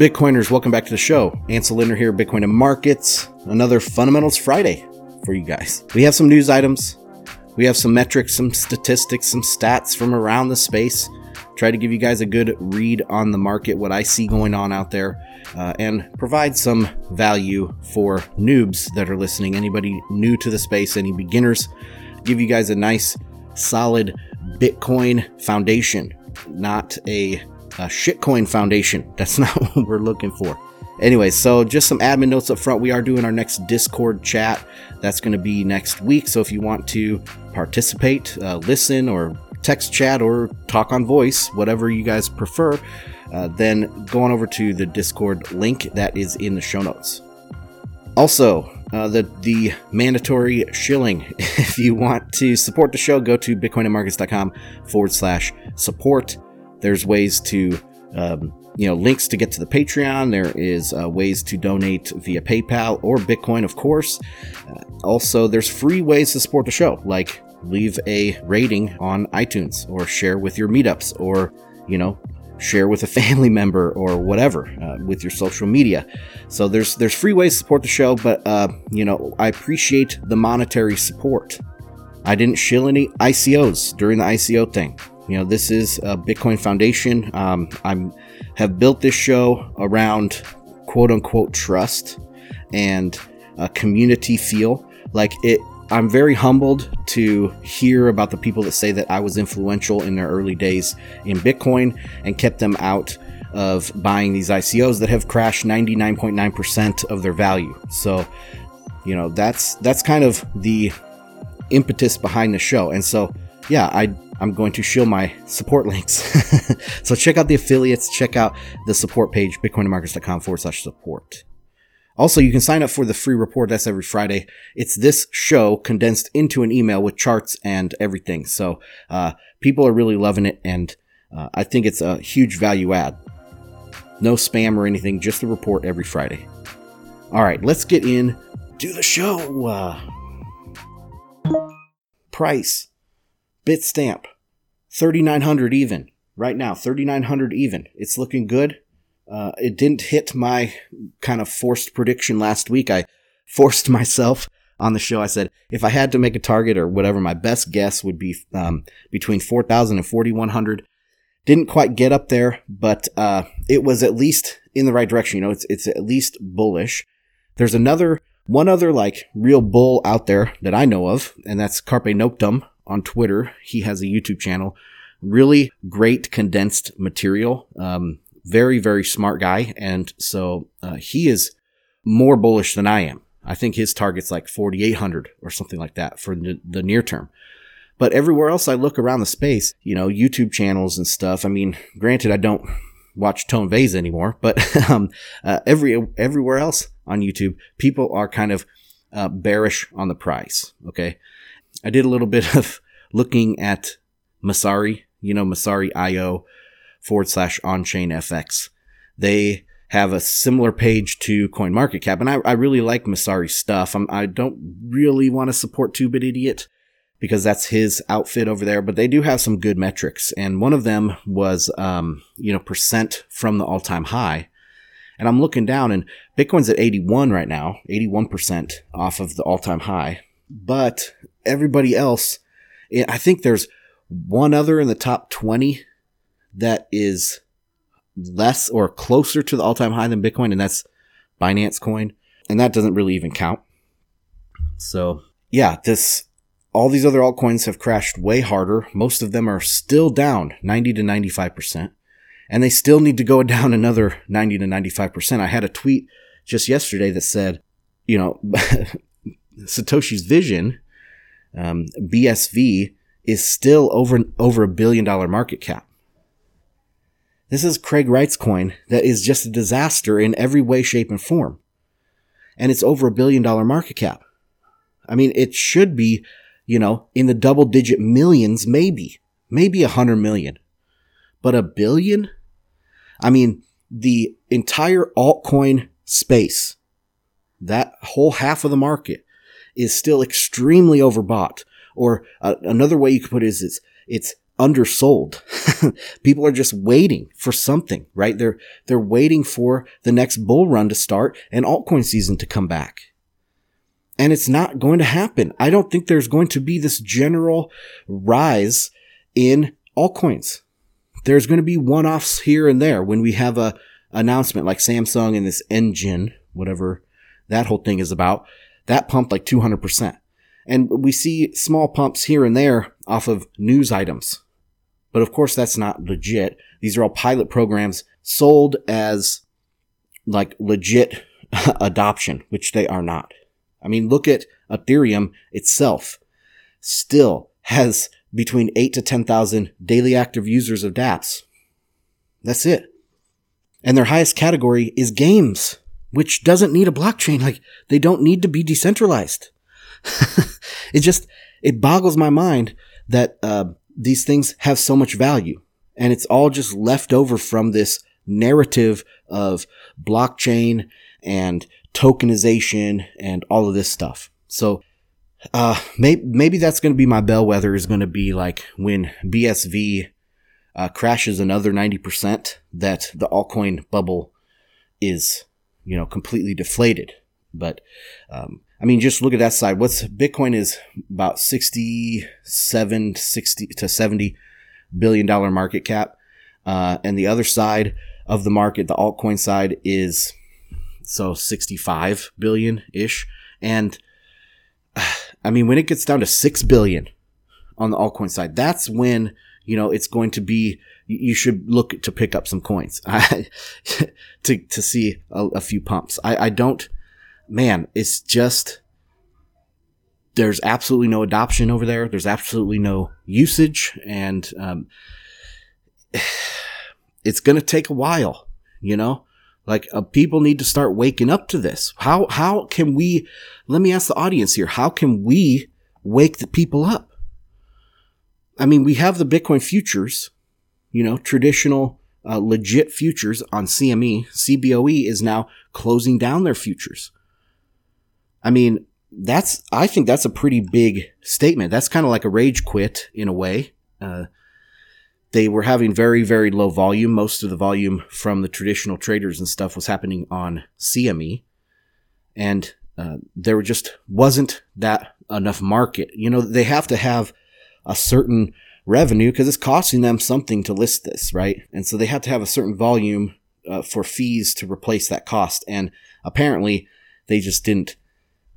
Bitcoiners, welcome back to the show. Ansel Lindner here, Bitcoin and Markets. Another Fundamentals Friday for you guys. We have some news items. We have some metrics, some statistics, some stats from around the space. Try to give you guys a good read on the market, what I see going on out there, uh, and provide some value for noobs that are listening. Anybody new to the space, any beginners, give you guys a nice, solid Bitcoin foundation, not a a shitcoin foundation. That's not what we're looking for. Anyway, so just some admin notes up front. We are doing our next Discord chat. That's going to be next week. So if you want to participate, uh, listen, or text chat, or talk on voice, whatever you guys prefer, uh, then go on over to the Discord link that is in the show notes. Also, uh, the the mandatory shilling. If you want to support the show, go to bitcoinandmarkets.com forward slash support. There's ways to, um, you know, links to get to the Patreon. There is uh, ways to donate via PayPal or Bitcoin, of course. Uh, also, there's free ways to support the show, like leave a rating on iTunes or share with your meetups or, you know, share with a family member or whatever uh, with your social media. So there's there's free ways to support the show, but uh, you know I appreciate the monetary support. I didn't shill any ICOs during the ICO thing. You know, this is a Bitcoin Foundation. Um, I'm have built this show around quote unquote trust and a community feel. Like it, I'm very humbled to hear about the people that say that I was influential in their early days in Bitcoin and kept them out of buying these ICOs that have crashed 99.9% of their value. So, you know, that's that's kind of the impetus behind the show. And so, yeah, I I'm going to show my support links. so check out the affiliates, check out the support page, bitcoinmarkets.com forward slash support. Also, you can sign up for the free report. That's every Friday. It's this show condensed into an email with charts and everything. So, uh, people are really loving it. And, uh, I think it's a huge value add. No spam or anything, just the report every Friday. All right, let's get in to the show. Uh, price Bitstamp, 3,900 even. Right now, 3,900 even. It's looking good. Uh, it didn't hit my kind of forced prediction last week. I forced myself on the show. I said if I had to make a target or whatever, my best guess would be um, between 4,000 and 4,100. Didn't quite get up there, but uh, it was at least in the right direction. You know, it's it's at least bullish. There's another one other like real bull out there that I know of, and that's Carpe Noctem on Twitter. He has a YouTube channel. Really great condensed material. Um, very, very smart guy. And so uh, he is more bullish than I am. I think his target's like 4,800 or something like that for the, the near term. But everywhere else I look around the space, you know, YouTube channels and stuff. I mean, granted, I don't watch Tone Vays anymore, but um, uh, every everywhere else on YouTube, people are kind of uh, bearish on the price. Okay, I did a little bit of looking at Messari, you know, Messari IO forward slash on chain FX. They have a similar page to CoinMarketCap, and I, I really like Messari's stuff. I'm, I do not really want to support Two Bit Idiot because that's his outfit over there, but they do have some good metrics. And one of them was, um, you know, percent from the all time high. And I'm looking down and Bitcoin's at 81 right now, 81% off of the all time high. But everybody else, eh, I think there's one other in the top 20 that is less or closer to the all time high than Bitcoin, and that's Binance Coin. And that doesn't really even count. So, yeah, this, all these other altcoins have crashed way harder. Most of them are still down 90 to 95%. And they still need to go down another 90 to 95%. I had a tweet just yesterday that said, you know, Satoshi's vision um, BSV is still over over a billion dollar market cap. This is Craig Wright's coin that is just a disaster in every way, shape, and form. And it's over a billion dollar market cap. I mean, it should be, you know, in the double digit millions, maybe, maybe a hundred million, but a billion? I mean, the entire altcoin space, that whole half of the market is still extremely overbought. Or uh, another way you could put it is it's, it's undersold. People are just waiting for something, right? They're, they're waiting for the next bull run to start and altcoin season to come back. And it's not going to happen. I don't think there's going to be this general rise in altcoins. There's going to be one-offs here and there when we have a announcement like Samsung and this Enjin, whatever that whole thing is about. That pumped like 200%. And we see small pumps here and there off of news items. But of course, that's not legit. These are all pilot programs sold as like legit adoption, which they are not. I mean, look at Ethereum itself still has between 8 to 10,000 daily active users of dApps. That's it. And their highest category is games, which doesn't need a blockchain. Like they don't need to be decentralized. it just, it boggles my mind that, uh, these things have so much value and it's all just left over from this narrative of blockchain and tokenization and all of this stuff. So, uh, maybe, maybe that's going to be my bellwether is going to be like when BSV, uh, crashes another 90% that the altcoin bubble is, you know, completely deflated. But, um, I mean, just look at that side. What's Bitcoin is about 67, 60 to 70 billion dollar market cap. Uh, and the other side of the market, the altcoin side is so 65 billion ish. And I mean, when it gets down to 6 billion on the altcoin side, that's when, you know, it's going to be, you should look to pick up some coins to, to see a, a few pumps. I, I don't, man, it's just there's absolutely no adoption over there. There's absolutely no usage, and um, it's going to take a while. You know, like uh, people need to start waking up to this. How how can we? Let me ask the audience here. How can we wake the people up? I mean, we have the Bitcoin futures. You know, traditional uh, legit futures on CME. CBOE is now closing down their futures. I mean, that's, I think that's a pretty big statement. That's kind of like a rage quit in a way. Uh, they were having very, very low volume. Most of the volume from the traditional traders and stuff was happening on CME. And uh, there just wasn't that enough market. You know, they have to have a certain revenue because it's costing them something to list this, right? And so they have to have a certain volume uh, for fees to replace that cost. And apparently they just didn't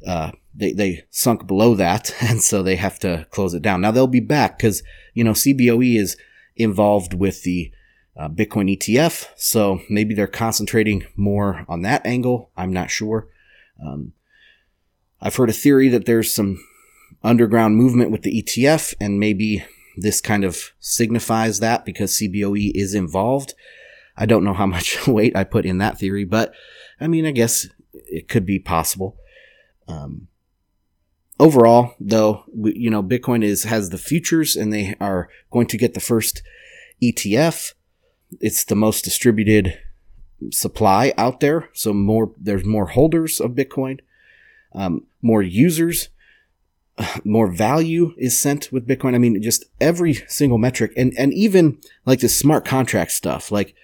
uh, they, they sunk below that. And so they have to close it down. Now they'll be back because, you know, CBOE is involved with the uh, Bitcoin ETF. So maybe they're concentrating more on that angle. I'm not sure. Um, I've heard a theory that there's some underground movement with the ETF and maybe this kind of signifies that because CBOE is involved. I don't know how much weight I put in that theory, but I mean, I guess it could be possible. Um, overall, though, you know, Bitcoin is has the futures, and they are going to get the first ETF. It's the most distributed supply out there, so more there's more holders of Bitcoin, um, more users, more value is sent with Bitcoin. I mean, just every single metric, and and even like the smart contract stuff, like.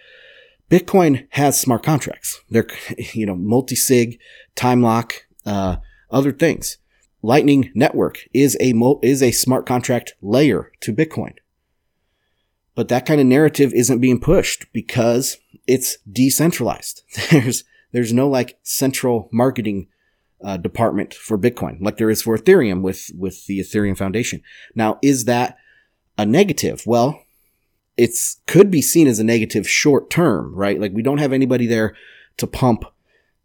Bitcoin has smart contracts. They're, you know, multi-sig, time lock, uh, other things. Lightning Network is a mo- is a smart contract layer to Bitcoin. But that kind of narrative isn't being pushed because it's decentralized. There's there's no like central marketing uh, department for Bitcoin like there is for Ethereum with with the Ethereum Foundation. Now, is that a negative? Well, it's could be seen as a negative short term, right? Like we don't have anybody there to pump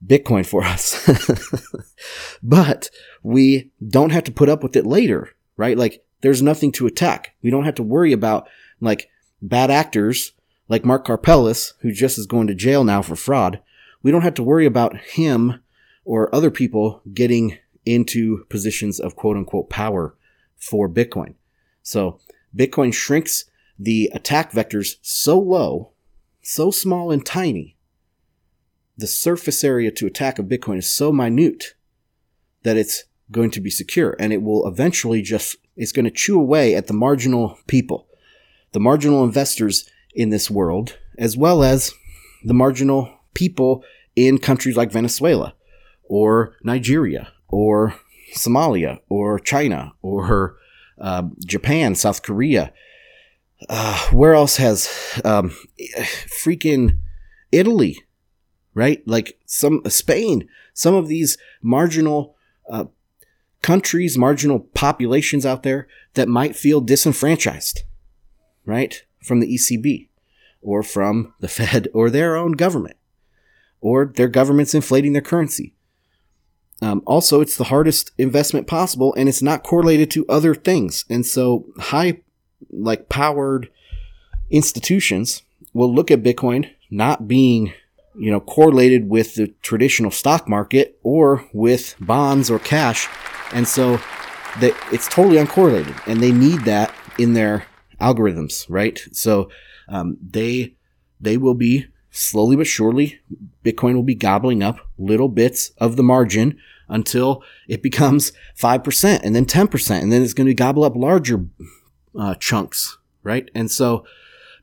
Bitcoin for us. but we don't have to put up with it later, right? Like there's nothing to attack. We don't have to worry about like bad actors like Mark Karpelès, who just is going to jail now for fraud. We don't have to worry about him or other people getting into positions of quote unquote power for Bitcoin. So Bitcoin shrinks the attack vectors so low, so small and tiny the surface area to attack a Bitcoin is so minute that it's going to be secure and it will eventually just, it's going to chew away at the marginal people, the marginal investors in this world, as well as the marginal people in countries like Venezuela or Nigeria or Somalia or China or uh, Japan, South Korea. Uh, where else has um, freaking Italy, right? Like some Spain, some of these marginal uh, countries, marginal populations out there that might feel disenfranchised, right, from the ECB or from the Fed or their own government or their government's inflating their currency. Um, also, it's the hardest investment possible, and it's not correlated to other things. And so, high, like powered institutions will look at Bitcoin not being, you know, correlated with the traditional stock market or with bonds or cash, and so that it's totally uncorrelated, and they need that in their algorithms, right? So um, they they will be slowly but surely, Bitcoin will be gobbling up little bits of the margin until it becomes 5% and then 10%. And then it's going to gobble up larger uh, chunks, right? And so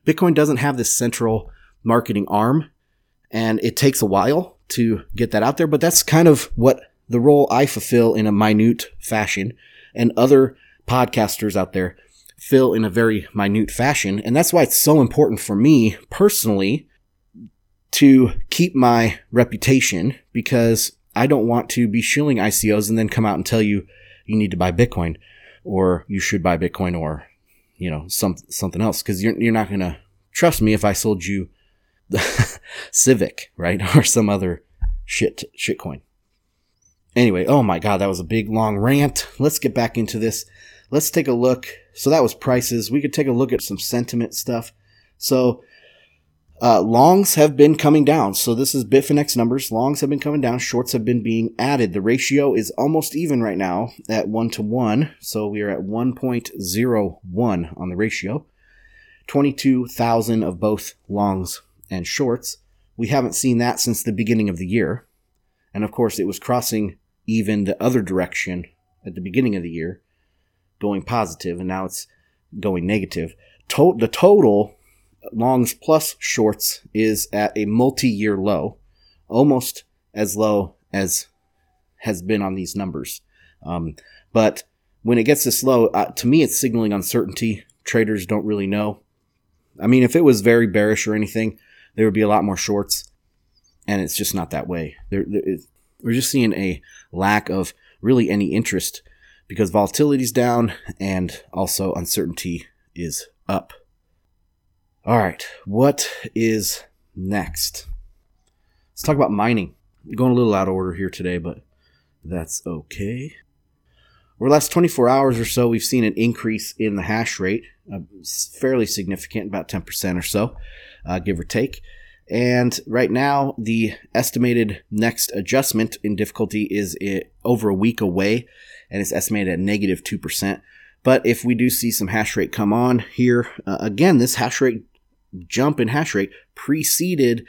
Bitcoin doesn't have this central marketing arm and it takes a while to get that out there. But that's kind of what the role I fulfill in a minute fashion and other podcasters out there fill in a very minute fashion. And that's why it's so important for me personally to keep my reputation because I don't want to be shilling ICOs and then come out and tell you you need to buy Bitcoin or you should buy Bitcoin or you know some something else because you're you're not gonna trust me if I sold you the Civic right or some other shit shitcoin. Anyway, oh my god, that was a big long rant. Let's get back into this. Let's take a look. So that was prices. We could take a look at some sentiment stuff. So uh, longs have been coming down. So this is Bitfinex numbers. Longs have been coming down. Shorts have been being added. The ratio is almost even right now at one to one. So we are at 1.01 on the ratio. 22,000 of both longs and shorts. We haven't seen that since the beginning of the year. And of course, it was crossing even the other direction at the beginning of the year, going positive, and now it's going negative. To- the total longs plus shorts is at a multi-year low, almost as low as has been on these numbers. Um, but when it gets this low, uh, to me, it's signaling uncertainty. Traders don't really know. I mean, if it was very bearish or anything, there would be a lot more shorts, and it's just not that way. There, there we're just seeing a lack of really any interest because volatility is down and also uncertainty is up. All right, what is next? Let's talk about mining. I'm going a little out of order here today, but that's okay. Over the last 24 hours or so, we've seen an increase in the hash rate, uh, fairly significant, about 10% or so, uh, give or take. And right now, the estimated next adjustment in difficulty is over a week away, and it's estimated at negative 2%. But if we do see some hash rate come on here, uh, again, this hash rate jump in hash rate preceded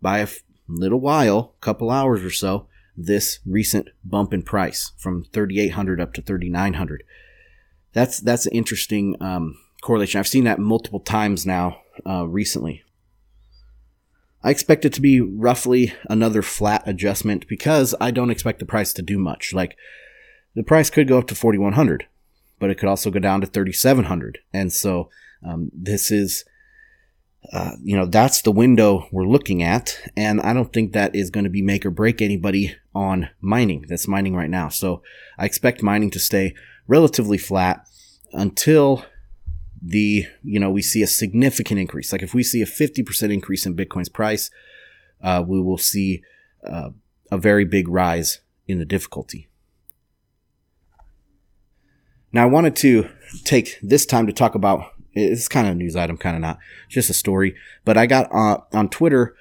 by a little while, couple hours or so, this recent bump in price from 3,800 up to 3,900. That's that's an interesting um, correlation. I've seen that multiple times now uh, recently. I expect it to be roughly another flat adjustment because I don't expect the price to do much. Like the price could go up to 4,100, but it could also go down to 3,700, and so um, this is uh, you know, that's the window we're looking at. And I don't think that is going to be make or break anybody on mining that's mining right now. So I expect mining to stay relatively flat until the, you know, we see a significant increase. Like if we see a 50% increase in Bitcoin's price, uh, we will see uh, a very big rise in the difficulty. Now, I wanted to take this time to talk about it's kind of a news item, kind of not. just a story. But I got uh, on Twitter,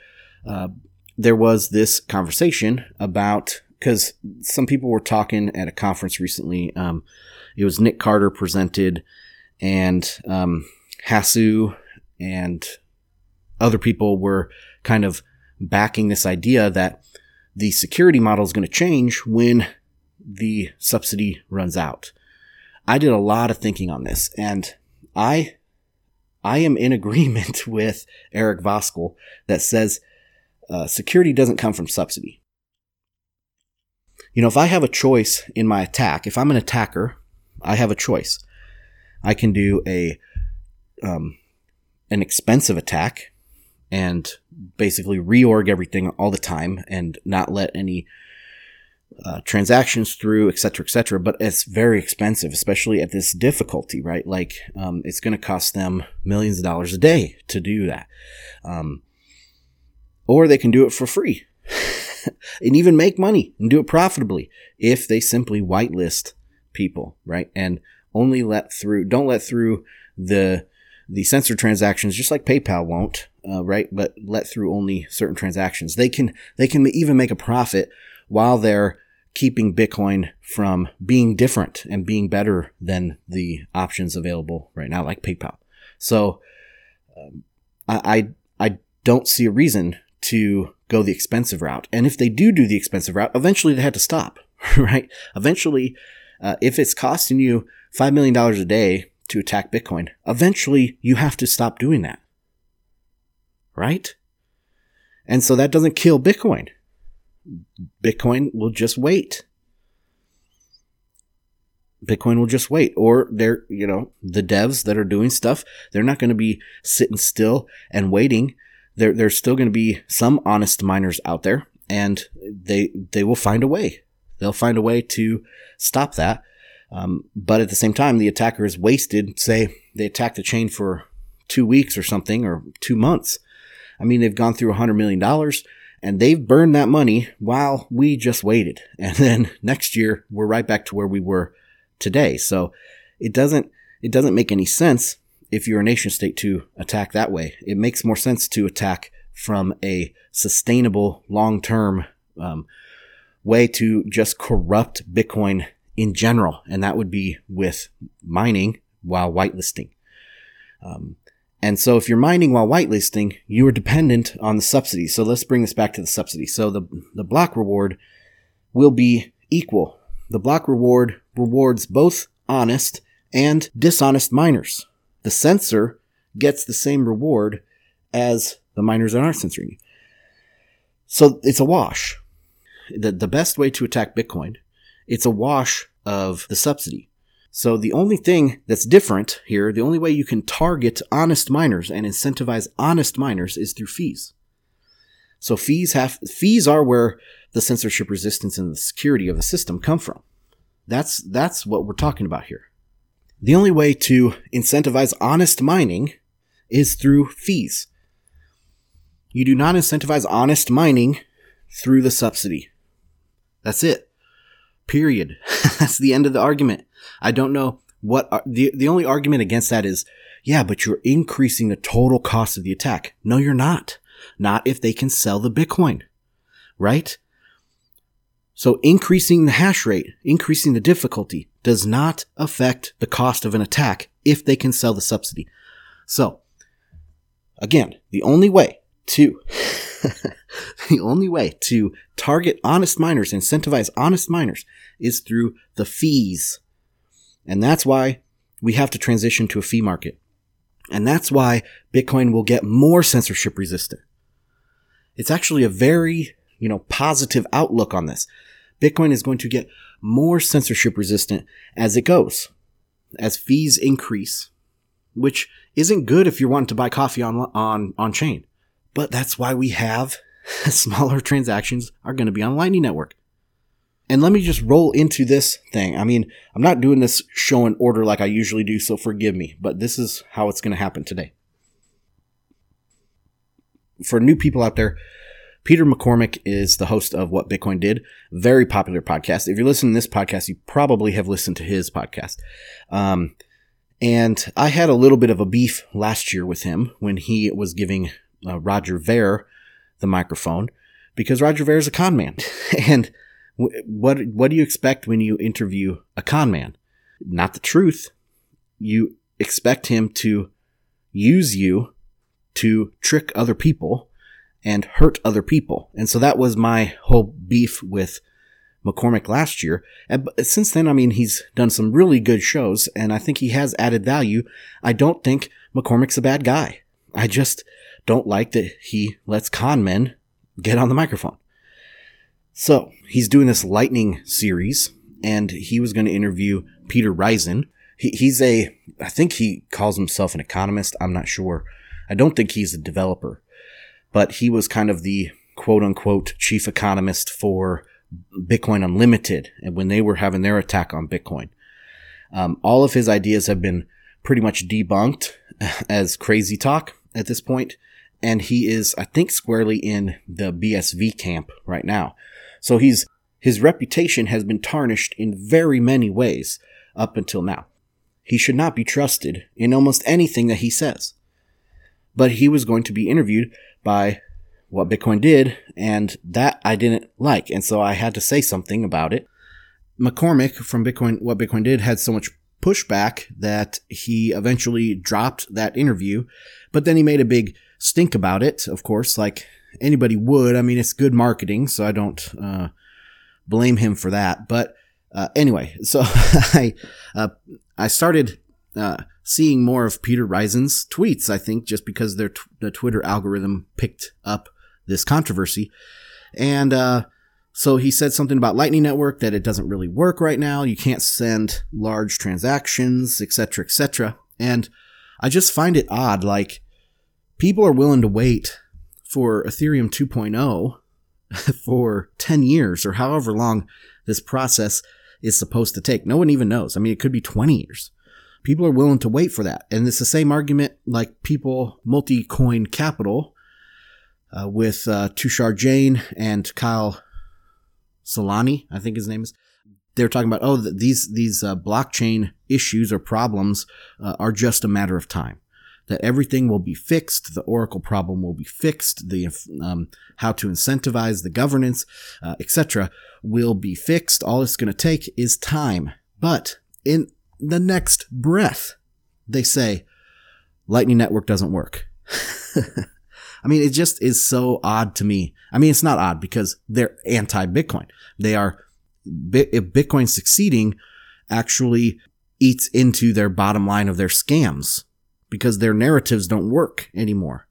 uh, there was this conversation about because some people were talking at a conference recently. Um, it was Nick Carter presented, and um, Hasu and other people were kind of backing this idea that the security model is going to change when the subsidy runs out. I did a lot of thinking on this, and I I am in agreement with Eric Voskuil that says uh, security doesn't come from subsidy. You know, if I have a choice in my attack, if I'm an attacker, I have a choice. I can do a um, an expensive attack and basically reorg everything all the time and not let any uh, transactions through, et cetera, et cetera. But it's very expensive, especially at this difficulty, right? Like, um, it's going to cost them millions of dollars a day to do that. Um, or they can do it for free and even make money and do it profitably if they simply whitelist people, right? And only let through, don't let through the, the censored transactions, just like PayPal won't, uh, right? But let through only certain transactions. They can, they can even make a profit while they're keeping Bitcoin from being different and being better than the options available right now, like PayPal. So um, I, I, I don't see a reason to go the expensive route. And if they do do the expensive route, eventually they had to stop, right? Eventually, uh, if it's costing you $5 million a day to attack Bitcoin, eventually you have to stop doing that, right? And so that doesn't kill Bitcoin. Bitcoin will just wait. Bitcoin will just wait. Or they're, you know, the devs that are doing stuff, they're not going to be sitting still and waiting. There, there's still going to be some honest miners out there and they, they will find a way. They'll find a way to stop that. Um, but at the same time, the attacker is wasted. Say they attack the chain for two weeks or something or two months. I mean, they've gone through a hundred million dollars and they've burned that money while we just waited. And then next year we're right back to where we were today. So it doesn't it doesn't make any sense if you're a nation state to attack that way. It makes more sense to attack from a sustainable long term um, way to just corrupt Bitcoin in general, and that would be with mining while whitelisting. Um, and so if you're mining while whitelisting, you are dependent on the subsidy. So let's bring this back to the subsidy. So the, the block reward will be equal. The block reward rewards both honest and dishonest miners. The censor gets the same reward as the miners that aren't censoring you. So it's a wash. The, the best way to attack Bitcoin, it's a wash of the subsidy. So the only thing that's different here, the only way you can target honest miners and incentivize honest miners is through fees. So fees have fees are where the censorship resistance and the security of the system come from. That's that's what we're talking about here. The only way to incentivize honest mining is through fees. You do not incentivize honest mining through the subsidy. That's it. Period. That's the end of the argument. I don't know what are, the the only argument against that is, yeah, but you're increasing the total cost of the attack. No, you're not. Not if they can sell the Bitcoin, right? So increasing the hash rate, increasing the difficulty does not affect the cost of an attack if they can sell the subsidy. So again, the only way to the only way to target honest miners, incentivize honest miners is through the fees and that's why we have to transition to a fee market. And that's why Bitcoin will get more censorship resistant. It's actually a very, you know, positive outlook on this. Bitcoin is going to get more censorship resistant as it goes, as fees increase, which isn't good if you're wanting to buy coffee on, on, on chain. But that's why we have smaller transactions are going to be on Lightning Network. And let me just roll into this thing. I mean, I'm not doing this show in order like I usually do, so forgive me, but this is how it's going to happen today. For new people out there, Peter McCormick is the host of What Bitcoin Did, very popular podcast. If you're listening to this podcast, you probably have listened to his podcast. Um, and I had a little bit of a beef last year with him when he was giving uh, Roger Ver the microphone because Roger Ver is a con man. and what what do you expect when you interview a con man? Not the truth. You expect him to use you to trick other people and hurt other people. And so that was my whole beef with McCormick last year. And since then, I mean, he's done some really good shows and I think he has added value. I don't think McCormick's a bad guy. I just don't like that he lets con men get on the microphone. So he's doing this lightning series and he was going to interview Peter Rizun. He, he's a, I think he calls himself an economist. I'm not sure. I don't think he's a developer, but he was kind of the quote unquote chief economist for Bitcoin Unlimited and when they were having their attack on Bitcoin. Um, all of his ideas have been pretty much debunked as crazy talk at this point, and he is, I think, squarely in the BSV camp right now. So he's his reputation has been tarnished in very many ways up until now. He should not be trusted in almost anything that he says. But he was going to be interviewed by what Bitcoin did, and that I didn't like, and so I had to say something about it. McCormick from Bitcoin, what Bitcoin did, had so much pushback that he eventually dropped that interview, but then he made a big stink about it, of course, like anybody would. I mean, it's good marketing, so I don't uh, blame him for that. But uh, anyway, so I uh, I started uh, seeing more of Peter Rizun's tweets. I think just because their t- the Twitter algorithm picked up this controversy. And uh, so he said something about Lightning Network that it doesn't really work right now. You can't send large transactions, etc., etc. And I just find it odd. Like people are willing to wait for Ethereum 2.0 for 10 years or however long this process is supposed to take. No one even knows. I mean, it could be 20 years. People are willing to wait for that. And it's the same argument like people, multi coin capital uh, with uh, Tushar Jain and Kyle Solani, I think his name is. They're talking about oh these these uh, blockchain issues or problems uh, are just a matter of time. That everything will be fixed, the Oracle problem will be fixed, the um, how to incentivize the governance, uh, etc., will be fixed. All it's going to take is time. But in the next breath, they say Lightning Network doesn't work. I mean, it just is so odd to me. I mean, it's not odd because they're anti Bitcoin. They are, if Bitcoin succeeding actually eats into their bottom line of their scams because their narratives don't work anymore.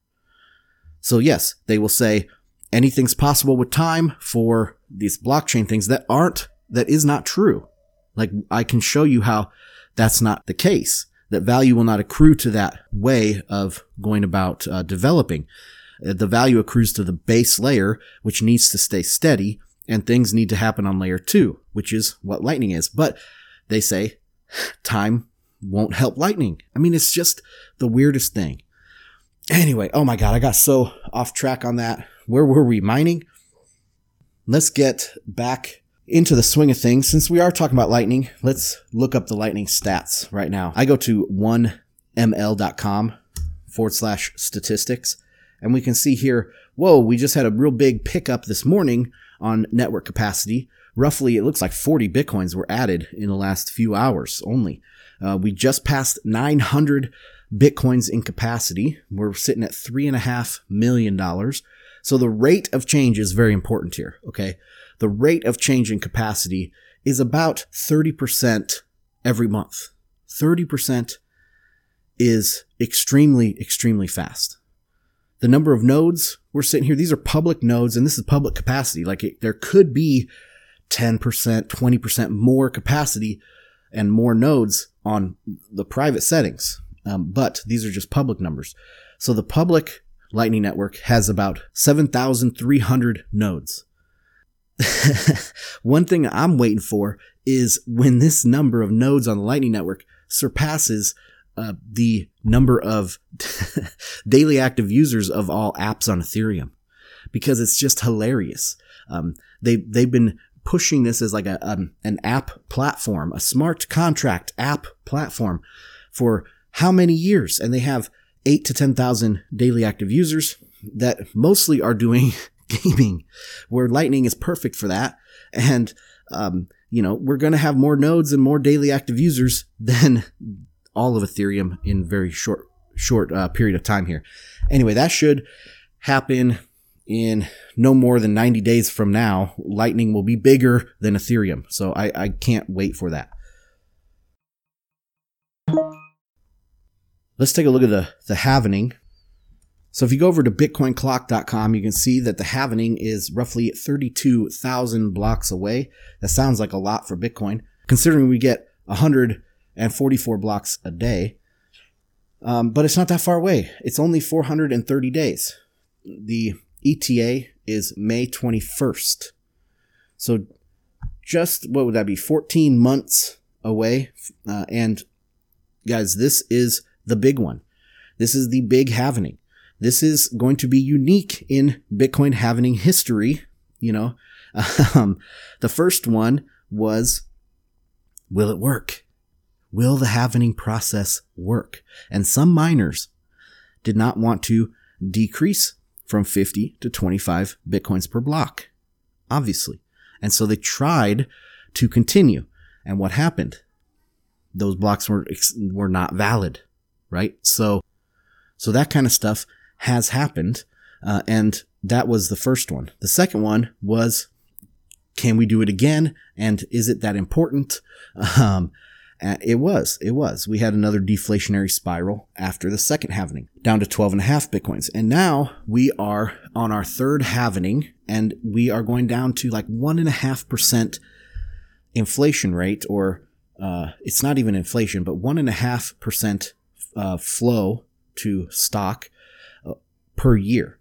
So yes, they will say anything's possible with time for these blockchain things that aren't, that is not true. Like I can show you how that's not the case that value will not accrue to that way of going about uh, developing. Uh, the value accrues to the base layer, which needs to stay steady, and things need to happen on layer two, which is what lightning is. But they say time won't help lightning. I mean, it's just the weirdest thing. Anyway, oh my God, I got so off track on that. Where were we? Mining? Let's get back into the swing of things. Since we are talking about lightning, let's look up the lightning stats right now. I go to 1ml.com forward slash statistics and we can see here, whoa, we just had a real big pickup this morning on network capacity. Roughly, it looks like 40 Bitcoins were added in the last few hours only. Uh, we just passed 900 Bitcoins in capacity. We're sitting at $3.5 million. So the rate of change is very important here, okay? The rate of change in capacity is about 30% every month. 30% is extremely, extremely fast the number of nodes we're sitting here, these are public nodes and this is public capacity. Like it, there could be 10%, 20% more capacity and more nodes on the private settings. Um, but these are just public numbers. So the public Lightning Network has about 7,300 nodes. One thing I'm waiting for is when this number of nodes on the Lightning Network surpasses uh, the number of daily active users of all apps on Ethereum because it's just hilarious. Um, they they've been pushing this as like a um, an app platform, a smart contract app platform for how many years? And they have eight to ten thousand daily active users that mostly are doing gaming, where Lightning is perfect for that. And um, you know, we're going to have more nodes and more daily active users than all of Ethereum in very short short uh, period of time here. Anyway, that should happen in no more than 90 days from now, Lightning will be bigger than Ethereum. So I, I can't wait for that. Let's take a look at the, the halvening. So if you go over to bitcoinclock.com, you can see that the halvening is roughly 32,000 blocks away. That sounds like a lot for Bitcoin, considering we get 144 blocks a day. Um, but it's not that far away. It's only 430 days. The ETA is May 21st. So just what would that be? 14 months away. Uh, and guys, this is the big one. This is the big halvening. This is going to be unique in Bitcoin halvening history. You know, um, the first one was, will it work? Will the halvening process work? And some miners did not want to decrease from 50 to 25 Bitcoins per block, obviously. And so they tried to continue. And what happened? Those blocks were, were not valid, right? So, so that kind of stuff has happened. Uh, and that was the first one. The second one was, can we do it again? And is it that important? Um, it was, it was. We had another deflationary spiral after the second halvening, down to 12 and a half bitcoins. And now we are on our third halvening and we are going down to like one and a half percent inflation rate, or uh, it's not even inflation, but one and a half percent uh, flow to stock uh, per year.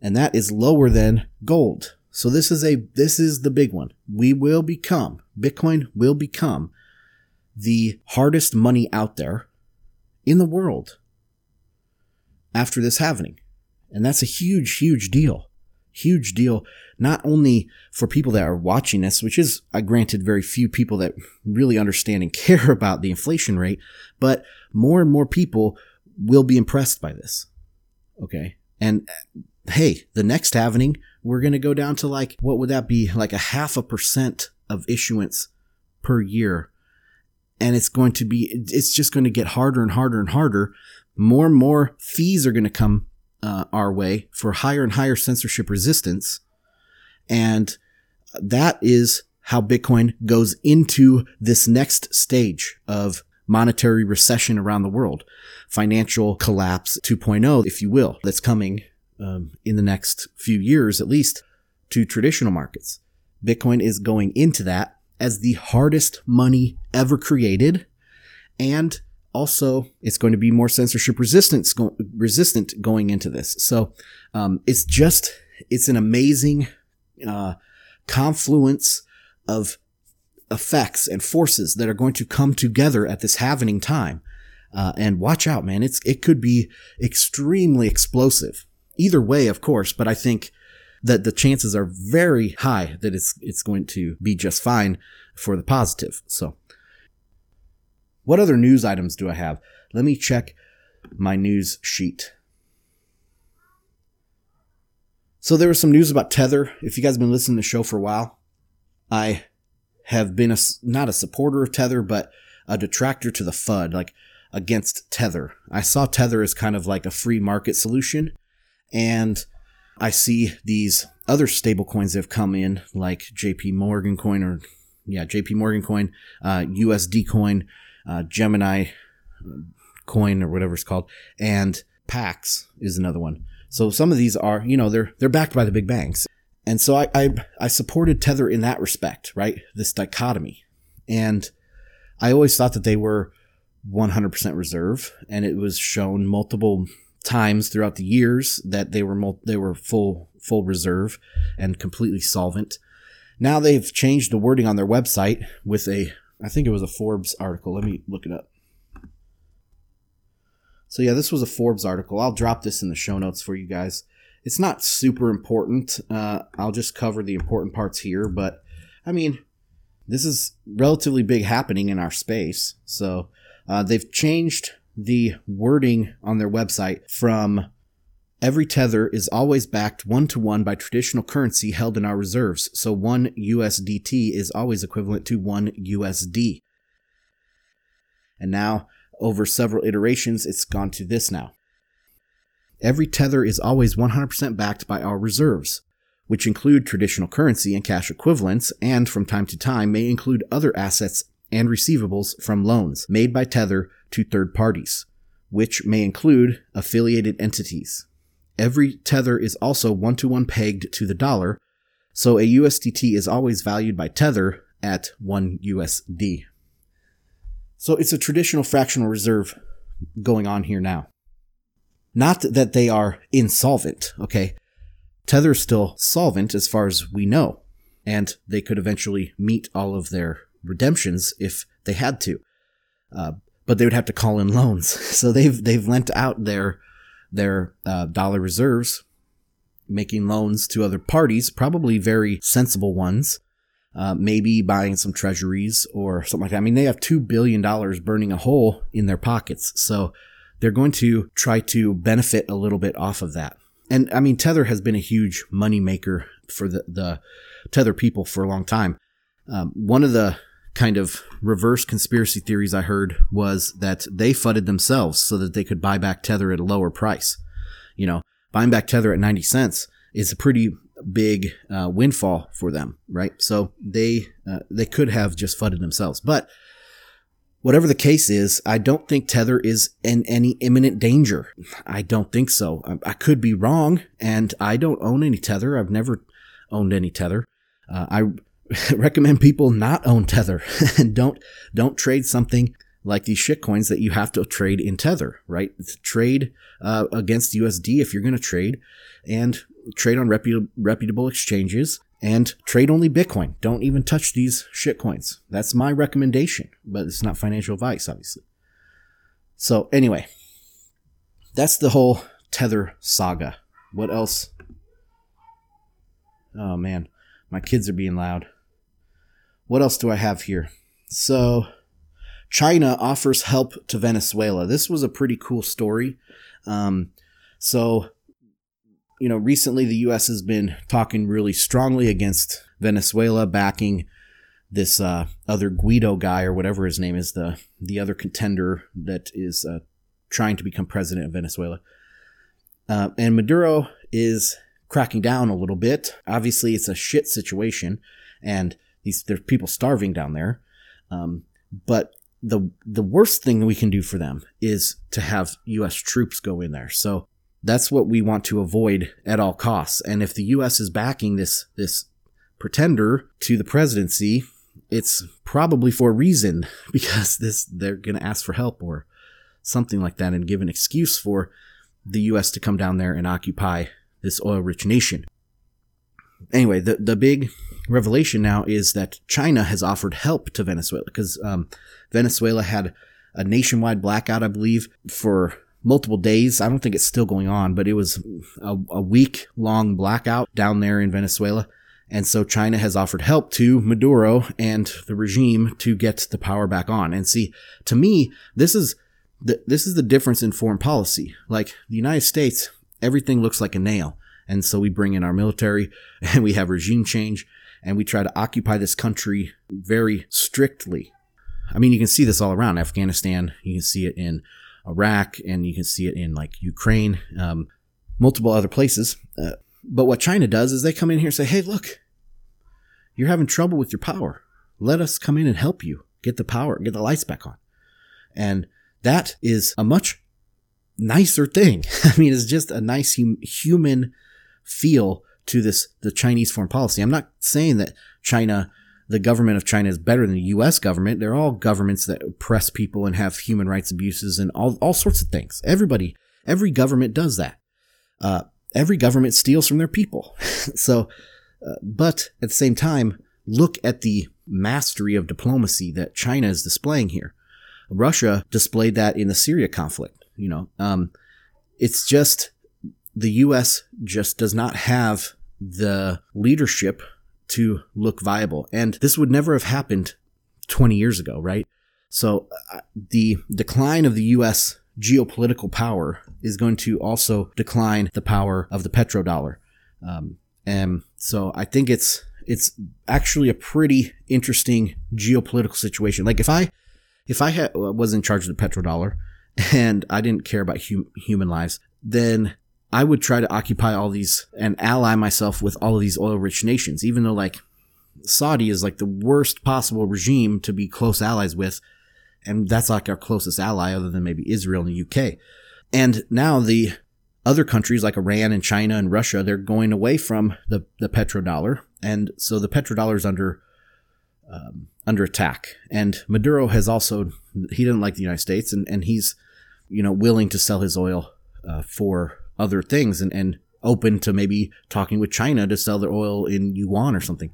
And that is lower than gold. So this is a, this is the big one. We will become, Bitcoin will become the hardest money out there in the world after this halvening. And that's a huge, huge deal. Huge deal, not only for people that are watching this, which is, I granted, very few people that really understand and care about the inflation rate, but more and more people will be impressed by this. Okay. And uh, hey, the next halvening, we're going to go down to like, what would that be? Like a half a percent of issuance per year and it's going to be it's just going to get harder and harder and harder. More and more fees are going to come uh, our way for higher and higher censorship resistance. And that is how bitcoin goes into this next stage of monetary recession around the world. Financial collapse 2.0 if you will that's coming um, in the next few years at least to traditional markets. Bitcoin is going into that as the hardest money ever created. And also, it's going to be more censorship resistant, go- resistant going into this. So, um, it's just, it's an amazing, uh, confluence of effects and forces that are going to come together at this halvening time. Uh, and watch out, man. It's, it could be extremely explosive. Either way, of course, but I think that the chances are very high that it's it's going to be just fine for the positive. So what other news items do I have? Let me check my news sheet. So there was some news about Tether. If you guys have been listening to the show for a while, I have been a, not a supporter of Tether, but a detractor to the FUD, like against Tether. I saw Tether as kind of like a free market solution. And I see these other stable coins that have come in, like JP Morgan coin or yeah, JP Morgan coin, uh, USD coin, uh, Gemini coin or whatever it's called, and Pax is another one. So some of these are, you know, they're they're backed by the big banks, and so I I, I supported Tether in that respect, right? This dichotomy, and I always thought that they were 100% reserve, and it was shown multiple times throughout the years that they were mul- they were full full reserve and completely solvent. Now they've changed the wording on their website with a I think it was a Forbes article. Let me look it up. So yeah, this was a Forbes article. I'll drop this in the show notes for you guys. It's not super important. Uh, I'll just cover the important parts here, but I mean, this is relatively big happening in our space. So uh, they've changed the wording on their website from every tether is always backed one to one by traditional currency held in our reserves. So one USDT is always equivalent to one USD. And now, over several iterations, it's gone to this now. every tether is always 100% backed by our reserves, which include traditional currency and cash equivalents, and from time to time may include other assets and receivables from loans made by Tether to third parties, which may include affiliated entities. Every Tether is also one to one pegged to the dollar, so a USDT is always valued by Tether at 1 USD. So it's a traditional fractional reserve going on here now. Not that they are insolvent, okay? Tether's still solvent as far as we know, and they could eventually meet all of their redemptions if they had to. Uh, but they would have to call in loans. So they've they've lent out their their uh, dollar reserves, making loans to other parties, probably very sensible ones. Uh, maybe buying some treasuries or something like that. I mean, they have two billion dollars burning a hole in their pockets, so they're going to try to benefit a little bit off of that. And I mean, Tether has been a huge money maker for the, the Tether people for a long time. Um, one of the kind of reverse conspiracy theories I heard was that they fudded themselves so that they could buy back Tether at a lower price. You know, buying back Tether at 90 cents is a pretty big uh, windfall for them, right? So they uh, they could have just fudded themselves. But whatever the case is, I don't think Tether is in any imminent danger. I don't think so. I, I could be wrong, and I don't own any Tether. I've never owned any Tether. Uh, I recommend people not own Tether and don't don't trade something like these shitcoins that you have to trade in Tether, right? Trade uh, against USD if you're going to trade, and trade on reputable, reputable exchanges, and trade only Bitcoin. Don't even touch these shitcoins. That's my recommendation, but it's not financial advice, obviously. So anyway, that's the whole Tether saga. What else? Oh man, my kids are being loud. What else do I have here? So, China offers help to Venezuela. This was a pretty cool story. Um, so, you know, recently the U.S. has been talking really strongly against Venezuela, backing this uh, other Guido guy or whatever his name is, the the other contender that is uh, trying to become president of Venezuela. Uh, and Maduro is cracking down a little bit. Obviously, it's a shit situation, and these there's people starving down there. Um, but the the worst thing we can do for them is to have U.S. troops go in there. So that's what we want to avoid at all costs. And if the U.S. is backing this this pretender to the presidency, it's probably for a reason because this they're going to ask for help or something like that and give an excuse for the U.S. to come down there and occupy this oil-rich nation. Anyway, the the big revelation now is that China has offered help to Venezuela because um, Venezuela had a nationwide blackout, I believe, for multiple days. I don't think it's still going on, but it was a, a week long blackout down there in Venezuela. And so China has offered help to Maduro and the regime to get the power back on. And see, to me, this is the, this is the difference in foreign policy. Like the United States, everything looks like a nail. And so we bring in our military and we have regime change and we try to occupy this country very strictly. I mean, you can see this all around Afghanistan. You can see it in Iraq, and you can see it in like Ukraine, um, multiple other places. Uh, but what China does is they come in here and say, "Hey, look, you're having trouble with your power. Let us come in and help you get the power, get the lights back on." And that is a much nicer thing. I mean, it's just a nice hum- human feel to this the Chinese foreign policy. I'm not saying that China, the government of China, is better than the U.S. government. They're all governments that oppress people and have human rights abuses and all all sorts of things. Everybody, every government does that. Uh, every government steals from their people. so, uh, but at the same time, look at the mastery of diplomacy that China is displaying here. Russia displayed that in the Syria conflict. You know, um, it's just the U.S. just does not have the leadership to look viable. And this would never have happened 20 years ago, right? So uh, the decline of the U.S. geopolitical power is going to also decline the power of the petrodollar. Um, and so I think it's it's actually a pretty interesting geopolitical situation. Like if I if I had, was in charge of the petrodollar and I didn't care about hum, human lives, then I would try to occupy all these and ally myself with all of these oil rich nations, even though like Saudi is like the worst possible regime to be close allies with. And that's like our closest ally other than maybe Israel and the UK. And now the other countries like Iran and China and Russia, they're going away from the, the petrodollar. And so the petrodollar is under, um, under attack. And Maduro has also, he doesn't like the United States and, and he's, you know, willing to sell his oil uh, for other things and, and open to maybe talking with China to sell their oil in yuan or something.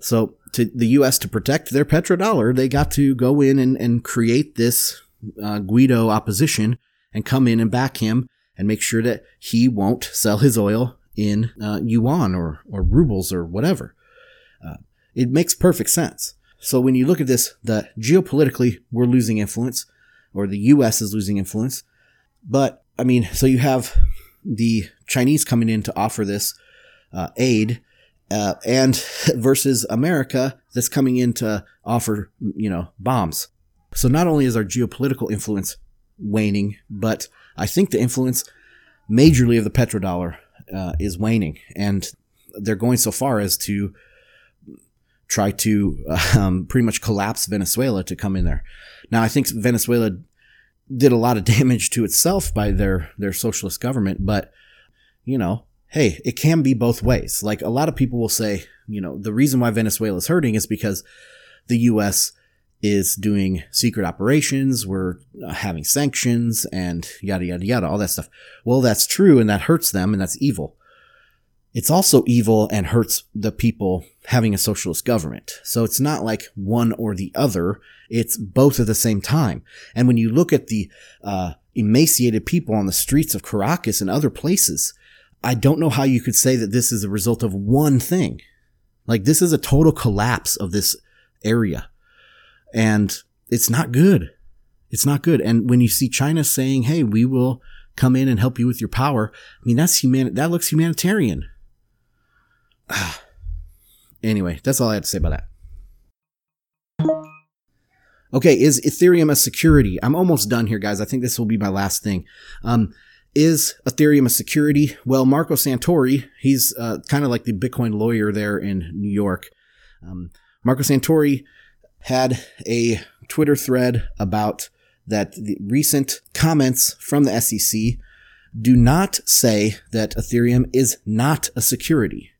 So to the U.S. to protect their petrodollar, they got to go in and, and create this uh, Guaido opposition and come in and back him and make sure that he won't sell his oil in uh, yuan or, or rubles or whatever. Uh, it makes perfect sense. So when you look at this, the geopolitically we're losing influence, or the U.S. is losing influence. But I mean, so you have the Chinese coming in to offer this uh, aid, uh, and versus America that's coming in to offer, you know, bombs. So not only is our geopolitical influence waning, but I think the influence majorly of the petrodollar uh, is waning, and they're going so far as to try to um, pretty much collapse Venezuela to come in there. Now, I think Venezuela did a lot of damage to itself by their their socialist government, but you know, hey, it can be both ways. Like a lot of people will say, you know, the reason why Venezuela is hurting is because the U.S. is doing secret operations, we're uh, having sanctions, and yada yada yada, all that stuff. Well, that's true, and that hurts them, and that's evil. It's also evil and hurts the people having a socialist government. So it's not like one or the other. It's both at the same time. And when you look at the uh, emaciated people on the streets of Caracas and other places, I don't know how you could say that this is a result of one thing. Like this is a total collapse of this area. And it's not good. It's not good. And when you see China saying, Hey, we will come in and help you with your power. I mean, that's human, that looks humanitarian. anyway, that's all I had to say about that. Okay, is Ethereum a security? I'm almost done here, guys. I think this will be my last thing. Um, is Ethereum a security? Well, Marco Santori, he's uh, kind of like the Bitcoin lawyer there in New York. Um, Marco Santori had a Twitter thread about that the recent comments from the SEC do not say that Ethereum is not a security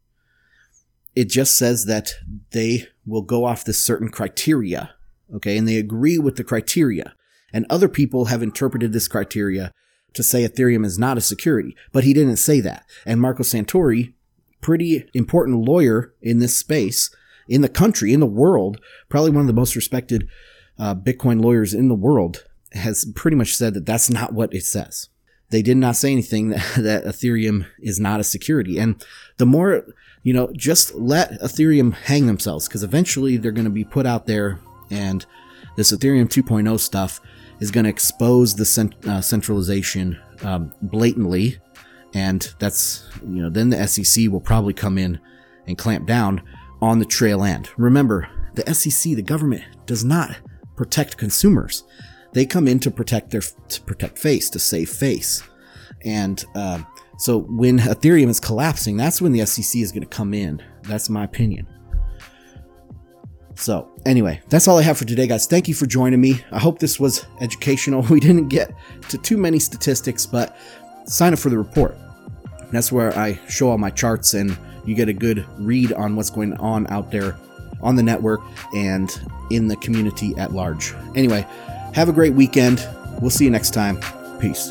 it just says that they will go off this certain criteria. Okay. And they agree with the criteria. And other people have interpreted this criteria to say Ethereum is not a security, but he didn't say that. And Marco Santori, pretty important lawyer in this space, in the country, in the world, probably one of the most respected uh, Bitcoin lawyers in the world, has pretty much said that that's not what it says. They did not say anything that, that Ethereum is not a security. And the more you know, just let Ethereum hang themselves because eventually they're going to be put out there and this Ethereum 2.0 stuff is going to expose the cent- uh, centralization um, blatantly. And that's, you know, then the SEC will probably come in and clamp down on the trail end. Remember, the SEC, the government, does not protect consumers. They come in to protect their, to protect face, to save face. And, uh, so when Ethereum is collapsing, that's when the SEC is going to come in. That's my opinion. So, anyway, that's all I have for today, guys. Thank you for joining me. I hope this was educational. We didn't get to too many statistics, but sign up for the report. That's where I show all my charts and you get a good read on what's going on out there on the network and in the community at large. Anyway, have a great weekend. We'll see you next time. Peace.